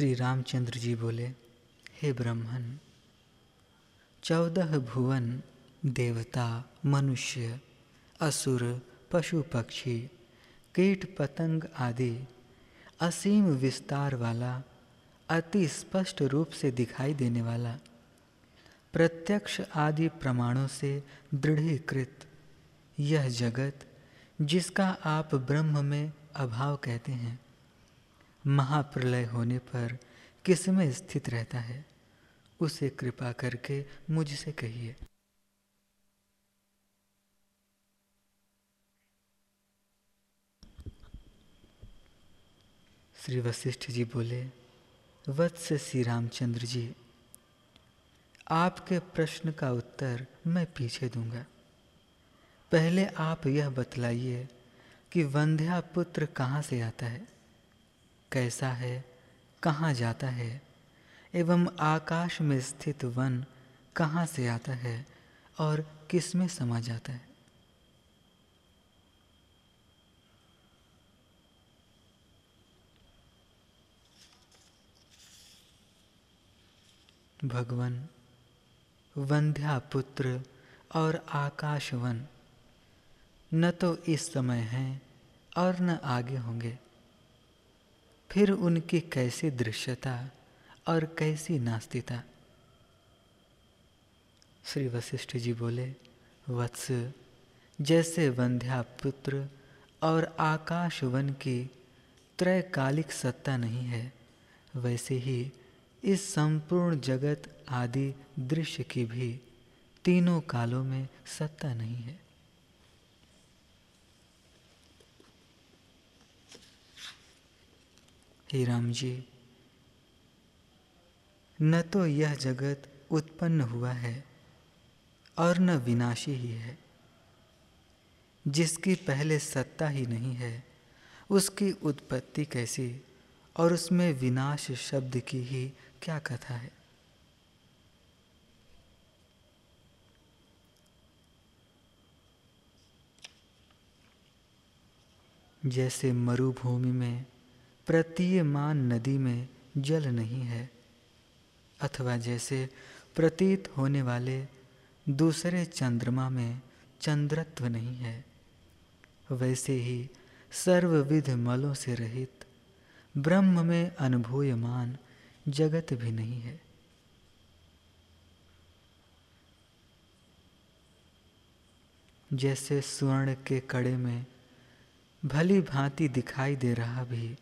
श्री रामचंद्र जी बोले, हे ब्रह्मन चौदह भुवन देवता, मनुष्य, असुर, पशु पक्षी, कीट पतंग आदि असीम विस्तार वाला, अति स्पष्ट रूप से दिखाई देने वाला, प्रत्यक्ष आदि प्रमाणों से दृढ़ीकृत यह जगत, जिसका आप ब्रह्म में अभाव कहते हैं महाप्रलय होने पर किसमें स्थित रहता है? उसे कृपा करके मुझसे कहिए। श्री वशिष्ठ जी बोले वत्स श्री रामचंद्र जी, आपके प्रश्न का उत्तर मैं पीछे दूँगा। पहले आप यह बतलाइए कि वंध्या पुत्र कहाँ से आता है? कैसा है, कहाँ जाता है, एवं आकाश में स्थित वन कहाँ से आता है और किसमें समा जाता है। भगवान, वंध्या पुत्र और आकाशवन न तो इस समय हैं और न आगे होंगे। फिर उनकी कैसी दृश्यता और कैसी नास्तिता श्री वशिष्ठ जी बोले, वत्स, जैसे वंध्या पुत्र और आकाशवन की त्रैकालिक सत्ता नहीं है, वैसे ही इस संपूर्ण जगत आदि दृश्य की भी तीनों कालों में सत्ता नहीं है। हे राम जी न तो यह जगत उत्पन्न हुआ है और न विनाशी ही है। जिसकी पहले सत्ता ही नहीं है, उसकी उत्पत्ति कैसी और उसमें विनाश शब्द की ही क्या कथा है? जैसे मरुभूमि में प्रतीयमान नदी में जल नहीं है, अथवा जैसे प्रतीत होने वाले दूसरे चंद्रमा में चंद्रत्व नहीं है, वैसे ही सर्वविध मलों से रहित ब्रह्म में अनुभूयमान जगत भी नहीं है। जैसे स्वर्ण के कड़े में भली भांति दिखाई दे रहा भी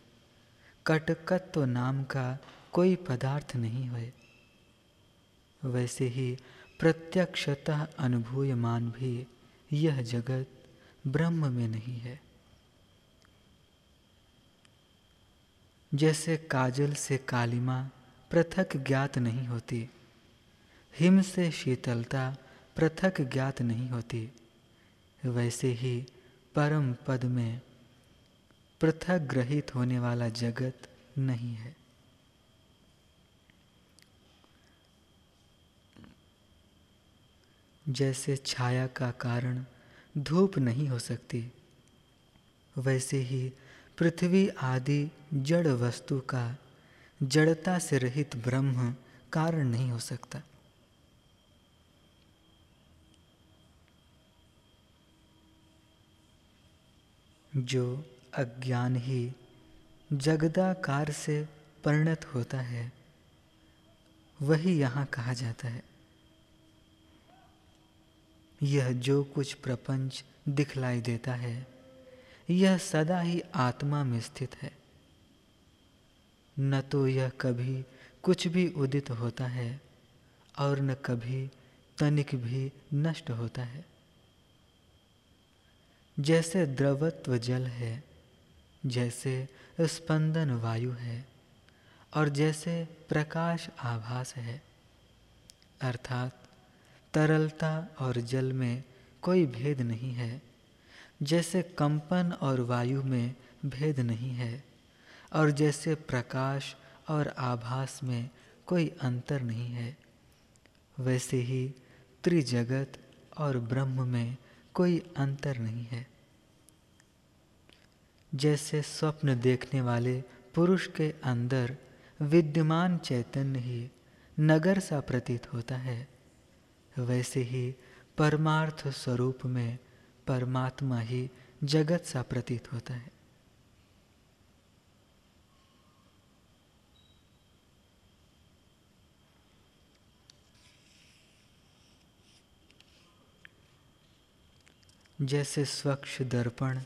कटकत्व नाम का कोई पदार्थ नहीं है। वैसे ही प्रत्यक्षतः अनुभूयमान भी यह जगत ब्रह्म में नहीं है। जैसे काजल से कालिमा पृथक ज्ञात नहीं होती, हिम से शीतलता पृथक ज्ञात नहीं होती, वैसे ही परम पद में पृथक ग्रहित होने वाला जगत नहीं है। जैसे छाया का कारण धूप नहीं हो सकती, वैसे ही पृथ्वी आदि जड़ वस्तु का जड़ता से रहित ब्रह्म कारण नहीं हो सकता। जो अज्ञान ही जगदाकार से परिणत होता है। वही यहाँ कहा जाता है। यह जो कुछ प्रपंच दिखलाई देता है, यह सदा ही आत्मा में स्थित है। न तो यह कभी कुछ भी उदित होता है और न कभी तनिक भी नष्ट होता है। जैसे द्रवत्व जल है जैसे स्पंदन वायु है और जैसे प्रकाश आभास है। अर्थात तरलता और जल में कोई भेद नहीं है, जैसे कंपन और वायु में भेद नहीं है और जैसे प्रकाश और आभास में कोई अंतर नहीं है, वैसे ही त्रिजगत और ब्रह्म में कोई अंतर नहीं है। जैसे स्वप्न देखने वाले पुरुष के अंदर विद्यमान चैतन्य ही नगर सा प्रतीत होता है। वैसे ही परमार्थ स्वरूप में परमात्मा ही जगत सा प्रतीत होता है। जैसे स्वच्छ दर्पण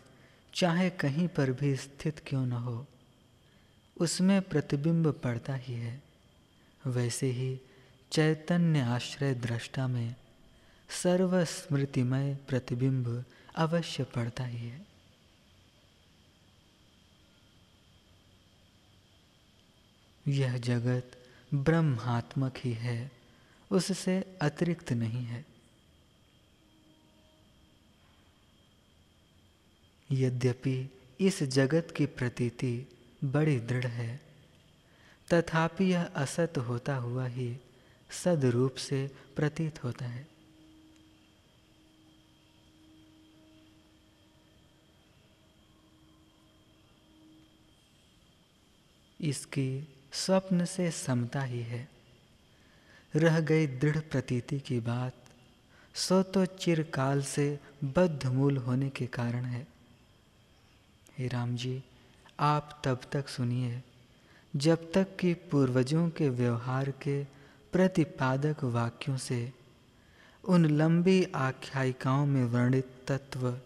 चाहे कहीं पर भी स्थित क्यों न हो, उसमें प्रतिबिंब पड़ता ही है। वैसे ही चैतन्य आश्रय दृष्टा में सर्वस्मृतिमय प्रतिबिंब अवश्य पड़ता ही है। यह जगत ब्रह्मात्मक ही है, उससे अतिरिक्त नहीं है। यद्यपि इस जगत की प्रतीति बड़ी दृढ़ है, तथापि यह असत होता हुआ ही सदरूप से प्रतीत होता है। इसकी स्वप्न से समता ही है। रह गई दृढ़ प्रतीति की बात सो तो चिरकाल से बद्ध मूल होने के कारण है। हे राम जी, आप तब तक सुनिए, जब तक कि पूर्वजों के व्यवहार के प्रतिपादक वाक्यों से उन लंबी आख्यायिकाओं में वर्णित तत्व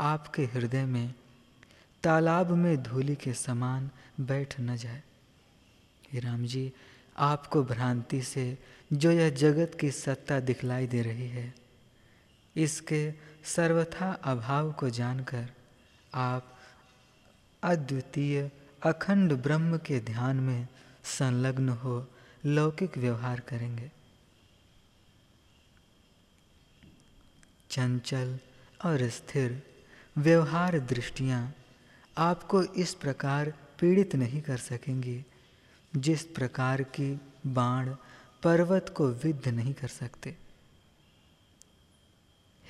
आपके हृदय में तालाब में धूलि के समान बैठ न जाए। हे राम जी, आपको भ्रांति से जो यह जगत की सत्ता दिखलाई दे रही है, इसके सर्वथा अभाव को जानकर आप अद्वितीय, अखंड ब्रह्म के ध्यान में संलग्न हो लौकिक व्यवहार करेंगे। चंचल और स्थिर व्यवहार दृष्टियाँ आपको इस प्रकार पीड़ित नहीं कर सकेंगी, जिस प्रकार की बाण पर्वत को विद्ध नहीं कर सकते।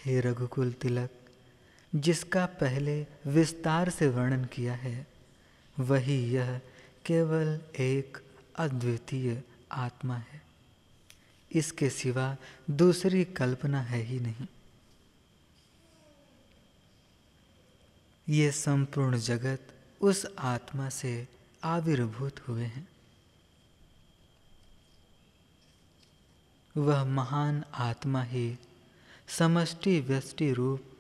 हे रघुकुल तिलक जिसका पहले विस्तार से वर्णन किया है, वही यह केवल एक अद्वितीय आत्मा है। इसके सिवा दूसरी कल्पना है ही नहीं। ये संपूर्ण जगत उस आत्मा से आविर्भूत हुए हैं। वह महान आत्मा ही समष्टि व्यष्टि रूप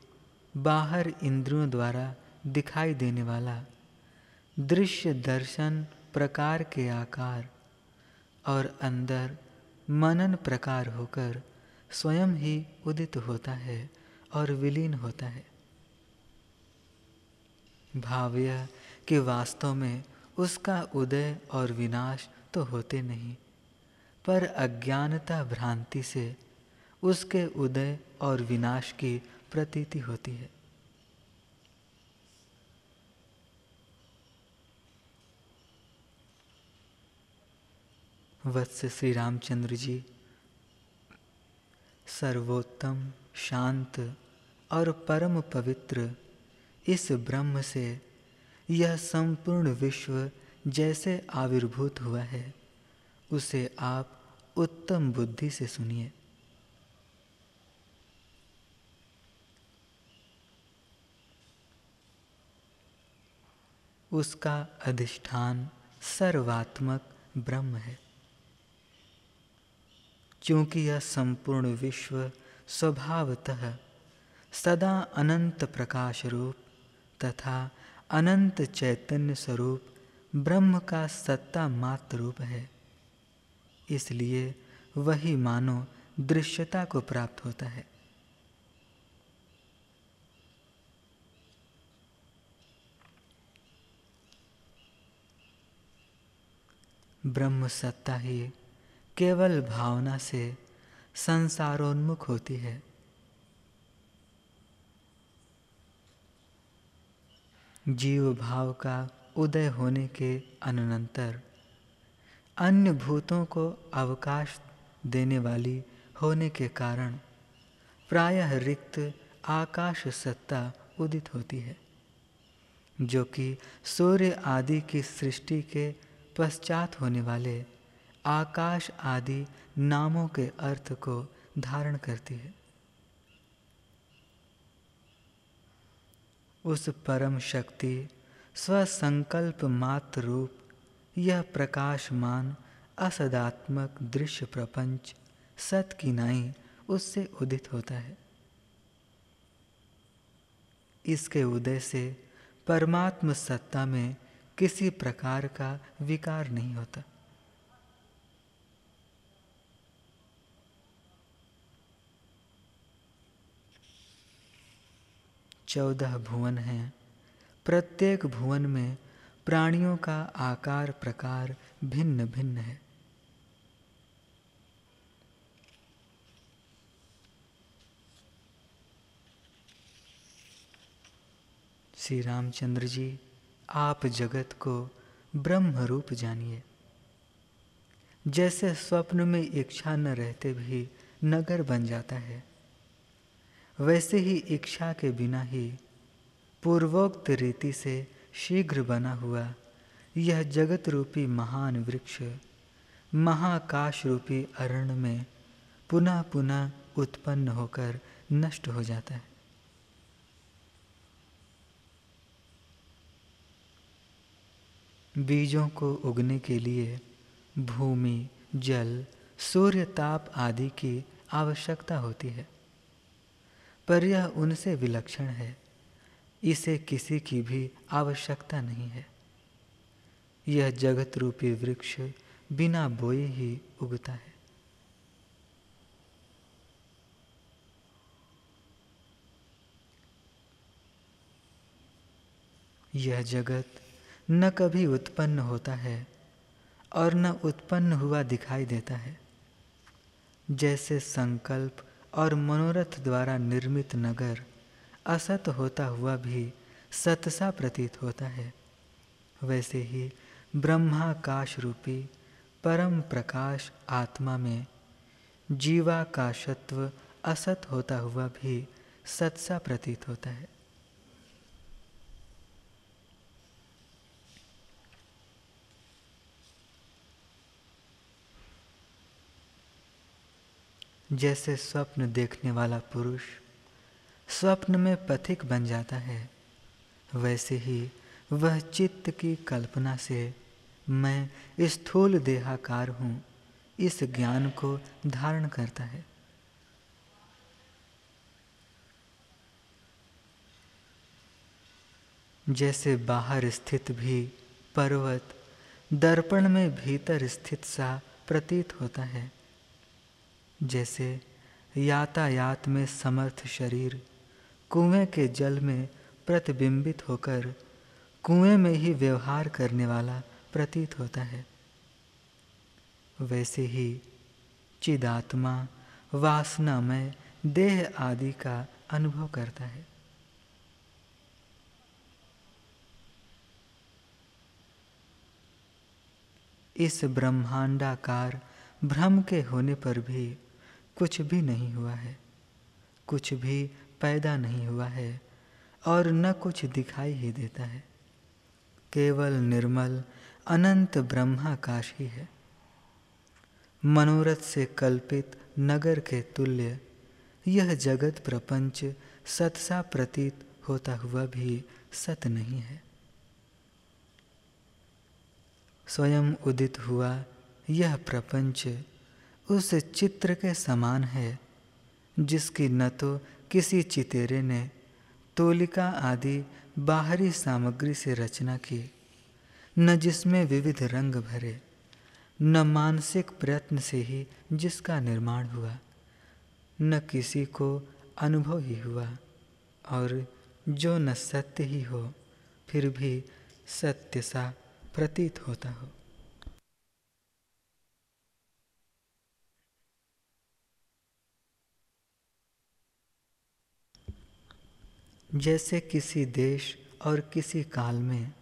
बाहर इंद्रियों द्वारा दिखाई देने वाला। दृश्य दर्शन प्रकार के आकार और अंदर मनन प्रकार होकर स्वयं ही उदित होता है और विलीन होता है। भाव्य कि वास्तव में उसका उदय और विनाश तो होते नहीं, पर अज्ञानता भ्रांति से उसके उदय और विनाश की प्रतीति होती है। वत्स श्री रामचंद्र जी, सर्वोत्तम, शांत और परम पवित्र, इस ब्रह्म से यह संपूर्ण विश्व जैसे आविर्भूत हुआ है, उसे आप उत्तम बुद्धि से सुनिए। उसका अधिष्ठान सर्वात्मक ब्रह्म है। क्योंकि यह संपूर्ण विश्व स्वभावतः सदा अनंत प्रकाश रूप तथा अनंत चैतन्य स्वरूप ब्रह्म का सत्ता मात्र रूप है। इसलिए वही मानो दृश्यता को प्राप्त होता है। ब्रह्म सत्ता ही केवल भावना से संसारोन्मुख होती है। जीव भाव का उदय होने के अनंतर अन्य भूतों को अवकाश देने वाली होने के कारण प्रायः रिक्त आकाश सत्ता उदित होती है, जो कि सूर्य आदि की सृष्टि के पश्चात होने वाले आकाश आदि नामों के अर्थ को धारण करती है। उस परम शक्ति, स्वसंकल्प मात्र रूप, यह प्रकाशमान, असदात्मक दृश्य प्रपंच, सत की नाई, उससे उदित होता है। इसके उदय से परमात्म सत्ता में किसी प्रकार का विकार नहीं होता। चौदह भुवन हैं। प्रत्येक भुवन में प्राणियों का आकार प्रकार भिन्न भिन्न है। श्री रामचंद्र जी आप जगत को ब्रह्म रूप जानिए। जैसे स्वप्न में इच्छा न रहते भी नगर बन जाता है, वैसे ही इच्छा के बिना ही पूर्वोक्त रीति से शीघ्र बना हुआ यह जगत रूपी महान वृक्ष, महाकाश रूपी अरण्य में पुनः पुनः उत्पन्न होकर नष्ट हो जाता है। बीजों को उगने के लिए भूमि, जल, सूर्य, ताप आदि की आवश्यकता होती है। पर यह उनसे विलक्षण है। इसे किसी की भी आवश्यकता नहीं है। यह जगत रूपी वृक्ष बिना बोए ही उगता है। यह जगत न कभी उत्पन्न होता है और न उत्पन्न हुआ दिखाई देता है। जैसे संकल्प और मनोरथ द्वारा निर्मित नगर असत होता हुआ भी सतसा प्रतीत होता है, वैसे ही ब्रह्माकाश रूपी परम प्रकाश आत्मा में जीवाकाशत्व असत होता हुआ भी सत्सा प्रतीत होता है। जैसे स्वप्न देखने वाला पुरुष स्वप्न में पथिक बन जाता है, वैसे ही वह चित्त की कल्पना से मैं स्थूल देहाकार हूँ, इस ज्ञान को धारण करता है। जैसे बाहर स्थित भी पर्वत दर्पण में भीतर स्थित सा प्रतीत होता है जैसे यातायात में समर्थ शरीर, कुएँ के जल में प्रतिबिंबित होकर कुएँ में ही व्यवहार करने वाला प्रतीत होता है। वैसे ही चिदात्मा वासना में देह आदि का अनुभव करता है। इस ब्रह्मांडाकार भ्रम के होने पर भी कुछ भी नहीं हुआ है। कुछ भी पैदा नहीं हुआ है और न कुछ दिखाई ही देता है। केवल निर्मल, अनंत ब्रह्माकाश ही है। मनोरथ से कल्पित नगर के तुल्य, यह जगत प्रपंच सतसा प्रतीत होता हुआ भी सत नहीं है। स्वयं उदित हुआ यह प्रपंच उस चित्र के समान है, जिसकी न तो किसी चितेरे ने तोलिका आदि बाहरी सामग्री से रचना की, न जिसमें विविध रंग भरे, न मानसिक प्रयत्न से ही जिसका निर्माण हुआ, न किसी को अनुभव ही हुआ, और जो न सत्य ही हो, फिर भी सत्य सा प्रतीत होता हो। जैसे किसी देश और किसी काल में,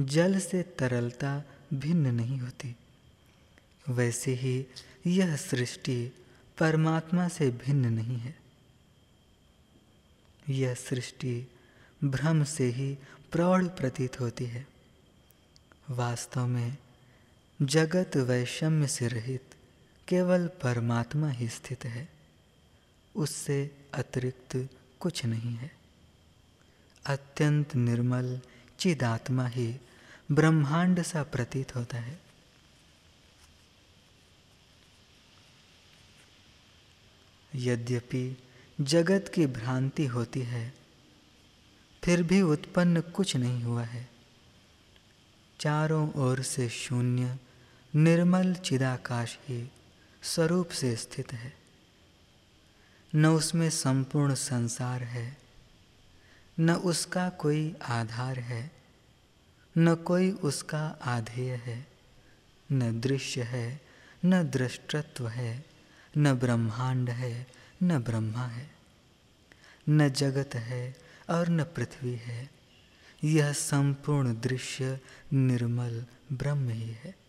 जल से तरलता भिन्न नहीं होती। वैसे ही यह सृष्टि परमात्मा से भिन्न नहीं है। यह सृष्टि भ्रम से ही प्रौढ़ प्रतीत होती है। वास्तव में जगत वैषम्य से रहित केवल परमात्मा ही स्थित है। उससे अतिरिक्त कुछ नहीं है। अत्यंत निर्मल चिदात्मा ही ब्रह्मांड सा प्रतीत होता है। यद्यपि जगत की भ्रांति होती है, फिर भी उत्पन्न कुछ नहीं हुआ है। चारों ओर से शून्य, निर्मल चिदाकाश ही स्वरूप से स्थित है। न उसमें संपूर्ण संसार है, न उसका कोई आधार है, न कोई उसका आधेय है, न दृश्य है, न दृष्टत्व है, न ब्रह्मांड है, न ब्रह्मा है, न जगत है और न पृथ्वी है। यह संपूर्ण दृश्य निर्मल ब्रह्म ही है।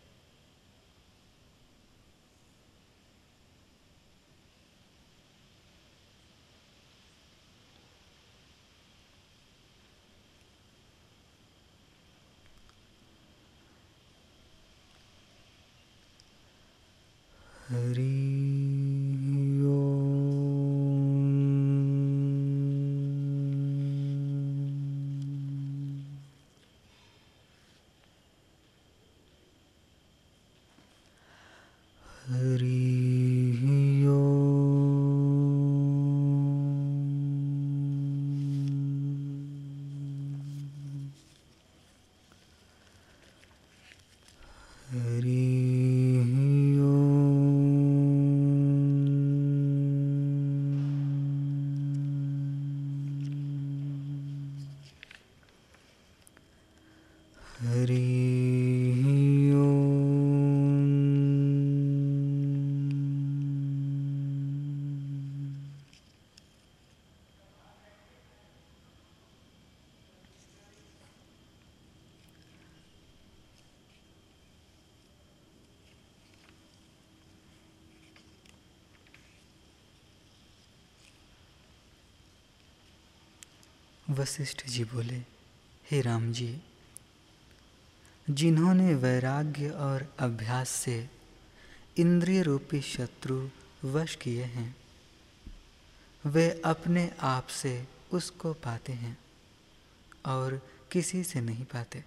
हरी वशिष्ठ जी बोले, हे राम जी, जिन्होंने वैराग्य और अभ्यास से इंद्रिय रूपी शत्रु वश किए हैं, वे अपने आप से उसको पाते हैं और किसी से नहीं पाते।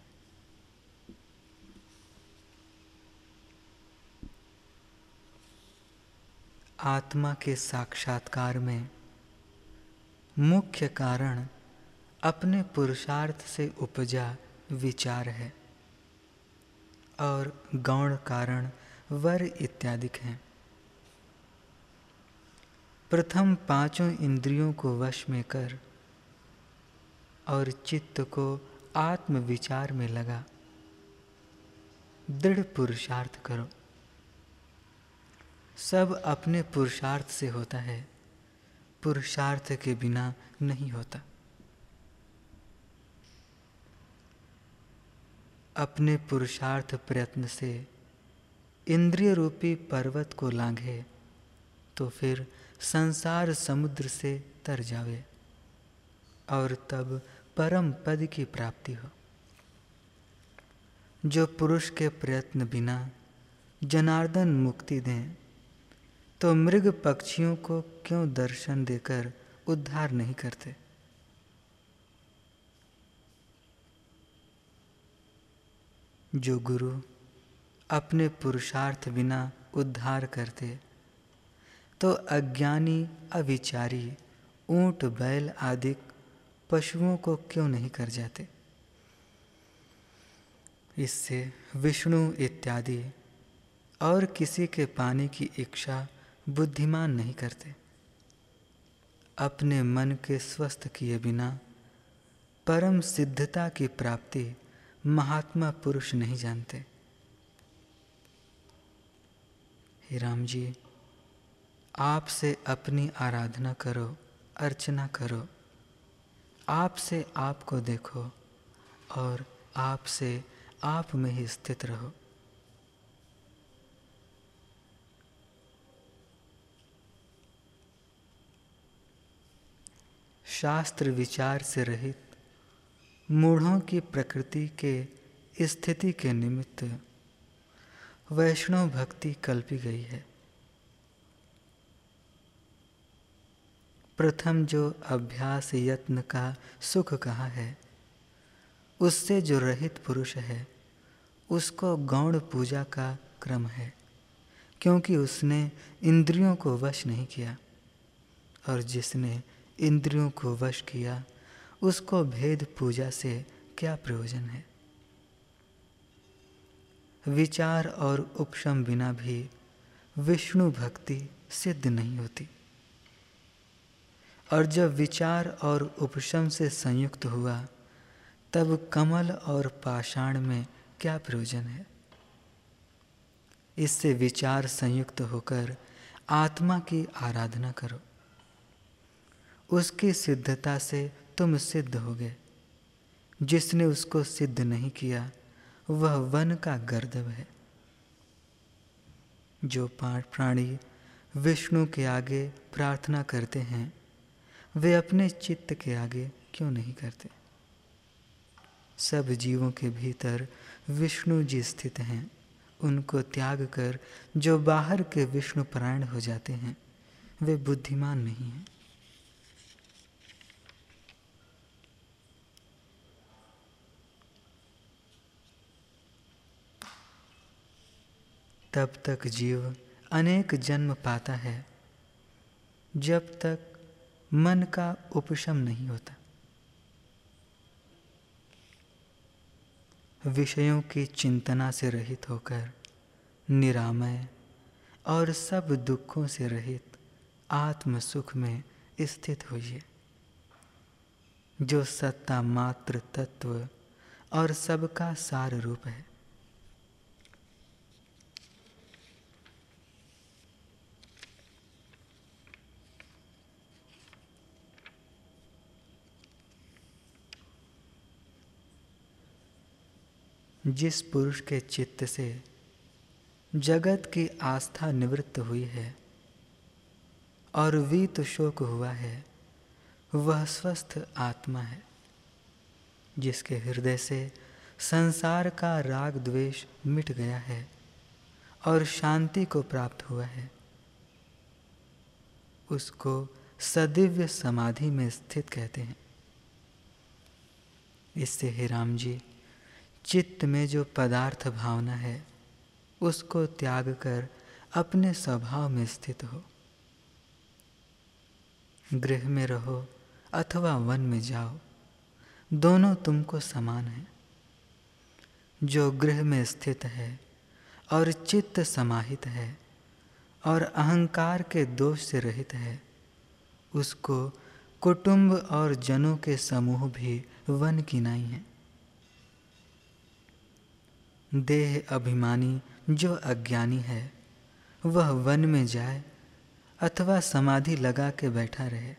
आत्मा के साक्षात्कार में मुख्य कारण अपने पुरुषार्थ से उपजा विचार है और गौण कारण वर इत्यादि हैं। प्रथम पाँचों इंद्रियों को वश में कर और चित्त को आत्म विचार में लगा। दृढ़ पुरुषार्थ करो। सब अपने पुरुषार्थ से होता है। पुरुषार्थ के बिना नहीं होता। अपने पुरुषार्थ प्रयत्न से इंद्रिय रूपी पर्वत को लांघे तो फिर संसार समुद्र से तर जावे और तब परम पद की प्राप्ति हो। जो पुरुष के प्रयत्न बिना जनार्दन मुक्ति दें तो मृग पक्षियों को क्यों दर्शन देकर उद्धार नहीं करते? जो गुरु अपने पुरुषार्थ बिना उद्धार करते। तो अज्ञानी, अविचारी, ऊँट, बैल आदि पशुओं को क्यों नहीं कर जाते? इससे विष्णु इत्यादि और किसी के पाने की इच्छा बुद्धिमान नहीं करते। अपने मन के स्वस्थ किए बिना परम सिद्धता की प्राप्ति महात्मा पुरुष नहीं जानते। हे राम जी आपसे अपनी आराधना करो, अर्चना करो आप से आपको देखो और आपसे आप में ही स्थित रहो। शास्त्र विचार से रहित मूढ़ों की प्रकृति के स्थिति के निमित्त वैष्णव भक्ति कल्पी गई है। प्रथम जो अभ्यास यत्न का सुख कहा है, उससे जो रहित पुरुष है, उसको गौण पूजा का क्रम है, क्योंकि उसने इंद्रियों को वश नहीं किया, और जिसने इंद्रियों को वश किया उसको भेद पूजा से क्या प्रयोजन है? विचार और उपशम बिना भी विष्णु भक्ति सिद्ध नहीं होती। और जब विचार और उपशम से संयुक्त हुआ, तब कमल और पाषाण में क्या प्रयोजन है? इससे विचार संयुक्त होकर आत्मा की आराधना करो। उसकी सिद्धता से तुम सिद्ध हो गए जिसने उसको सिद्ध नहीं किया, वह वन का गर्दव है। जो पाठ प्राणी विष्णु के आगे प्रार्थना करते हैं, वे अपने चित्त के आगे क्यों नहीं करते? सब जीवों के भीतर विष्णु जी स्थित हैं। उनको त्याग कर जो बाहर के विष्णु परायण हो जाते हैं, वे बुद्धिमान नहीं हैं। तब तक जीव अनेक जन्म पाता है, जब तक मन का उपशम नहीं होता। विषयों की चिंतना से रहित होकर, निरामय और सब दुखों से रहित आत्म सुख में स्थित होइए। जो सत्ता मात्र तत्व और सबका सार रूप है जिस पुरुष के चित्त से जगत की आस्था निवृत्त हुई है और वीत शोक हुआ है, वह स्वस्थ आत्मा है, जिसके हृदय से संसार का राग द्वेष मिट गया है और शांति को प्राप्त हुआ है। उसको सदिव्य समाधि में स्थित कहते हैं। इससे हे राम जी चित्त में जो पदार्थ भावना है, उसको त्याग कर अपने स्वभाव में स्थित हो। गृह में रहो अथवा वन में जाओ, दोनों तुमको समान है। जो गृह में स्थित है और चित्त समाहित है और अहंकार के दोष से रहित है, उसको कुटुंब और जनों के समूह भी वन की नहीं है। देह अभिमानी जो अज्ञानी है, वह वन में जाए अथवा समाधि लगा के बैठा रहे,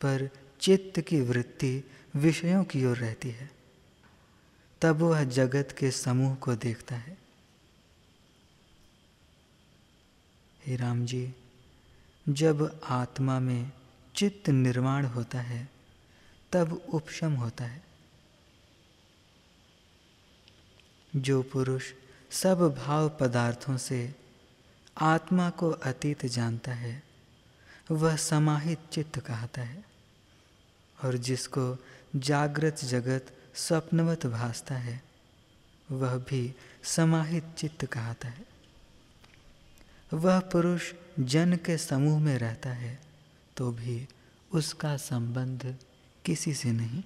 पर चित्त की वृत्ति विषयों की ओर रहती है। तब वह जगत के समूह को देखता है। हे राम जी, जब आत्मा में चित्त निर्माण होता है, तब उपशम होता है। जो पुरुष सब भाव पदार्थों से आत्मा को अतीत जानता है, वह समाहित चित्त कहता है और जिसको जागृत जगत स्वप्नवत भासता है, वह भी समाहित चित्त कहता है। वह पुरुष जन के समूह में रहता है तो भी उसका संबंध किसी से नहीं।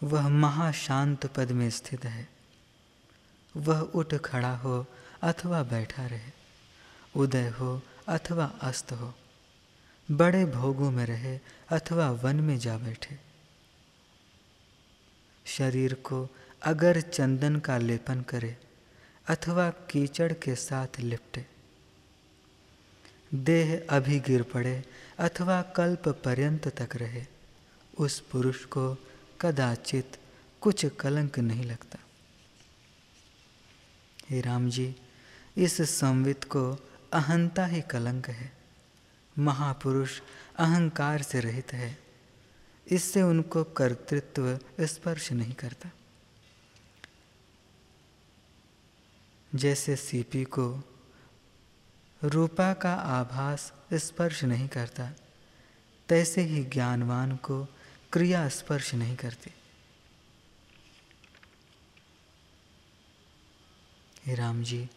वह महाशांत पद में स्थित है। वह उठ खड़ा हो अथवा बैठा रहे, उदय हो अथवा अस्त हो, बड़े भोगों में रहे अथवा वन में जा बैठे। शरीर को अगर चंदन का लेपन करे अथवा कीचड़ के साथ लिपटे, देह अभी गिर पड़े अथवा कल्प पर्यंत तक रहे, उस पुरुष को कदाचित कुछ कलंक नहीं लगता। हे राम जी इस संवित को अहंता ही कलंक है। महापुरुष अहंकार से रहित है। इससे उनको कर्तृत्व स्पर्श नहीं करता। जैसे सीपी को रूपा का आभास स्पर्श नहीं करता, तैसे ही ज्ञानवान को क्रिया स्पर्श नहीं करती। हे राम जी,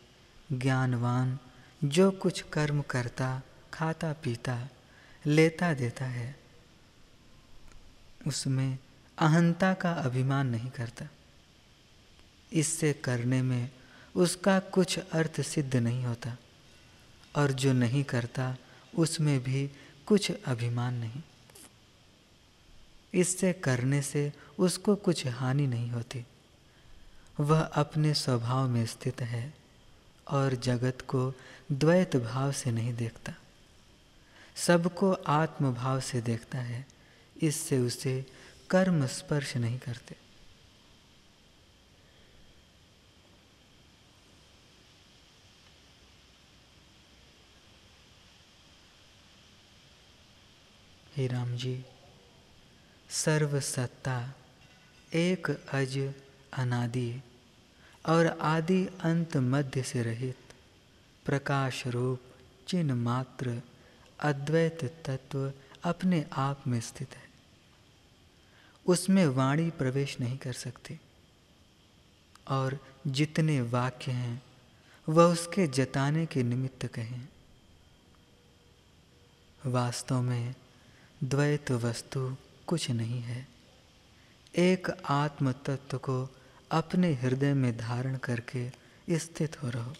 ज्ञानवान, जो कुछ कर्म करता, खाता, पीता, लेता, देता है, उसमें अहंता का अभिमान नहीं करता। इससे करने में उसका कुछ अर्थ सिद्ध नहीं होता, और जो नहीं करता, उसमें भी कुछ अभिमान नहीं। इससे करने से उसको कुछ हानि नहीं होती। वह अपने स्वभाव में स्थित है और जगत को द्वैत भाव से नहीं देखता। सबको आत्म भाव से देखता है, इससे उसे कर्म स्पर्श नहीं करते। हे राम जी सर्वसत्ता, एक अज अनादि, और आदि अंत मध्य से रहित प्रकाश रूप चिन्ह मात्र, अद्वैत तत्व अपने आप में स्थित है। उसमें वाणी प्रवेश नहीं कर सकती, और जितने वाक्य हैं, वह उसके जताने के निमित्त कहें। वास्तव में द्वैत वस्तु कुछ नहीं है। एक आत्म तत्व को अपने हृदय में धारण करके स्थित हो रहो।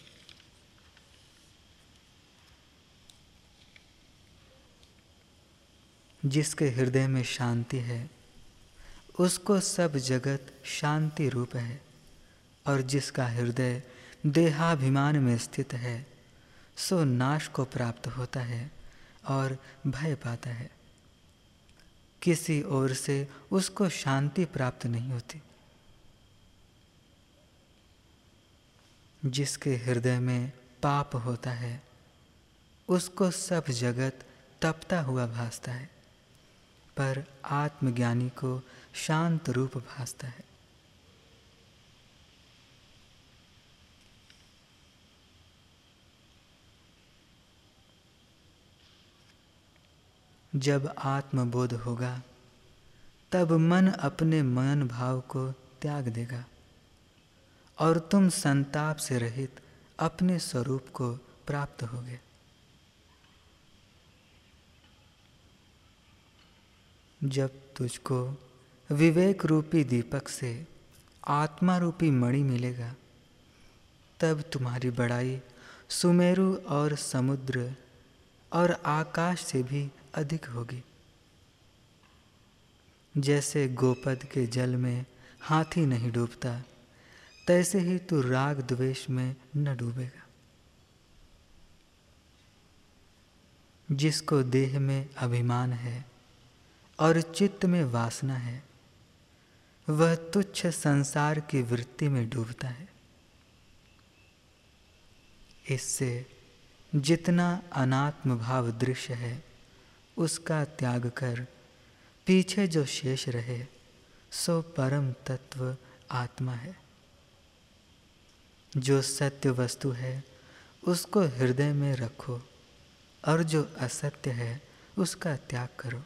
जिसके हृदय में शांति है, उसको सब जगत शांति रूप है और जिसका हृदय देहाभिमान में स्थित है, सो नाश को प्राप्त होता है और भय पाता है। किसी ओर से उसको शांति प्राप्त नहीं होती। जिसके हृदय में पाप होता है, उसको सब जगत तपता हुआ भासता है, पर आत्मज्ञानी को शांत रूप भासता है। जब आत्मबोध होगा, तब मन अपने मन भाव को त्याग देगा और तुम संताप से रहित अपने स्वरूप को प्राप्त होगे। जब तुझको विवेक रूपी दीपक से आत्मा रूपी मणि मिलेगा, तब तुम्हारी बड़ाई सुमेरु और समुद्र और आकाश से भी अधिक होगी। जैसे गोपद के जल में हाथी नहीं डूबता, तैसे ही तू राग द्वेष में न डूबेगा। जिसको देह में अभिमान है और चित्त में वासना है, वह तुच्छ संसार की वृत्ति में डूबता है। इससे जितना अनात्म भाव दृश्य है उसका त्याग कर। पीछे जो शेष रहे, सो परम तत्व आत्मा है। जो सत्य वस्तु है, उसको हृदय में रखो और जो असत्य है, उसका त्याग करो।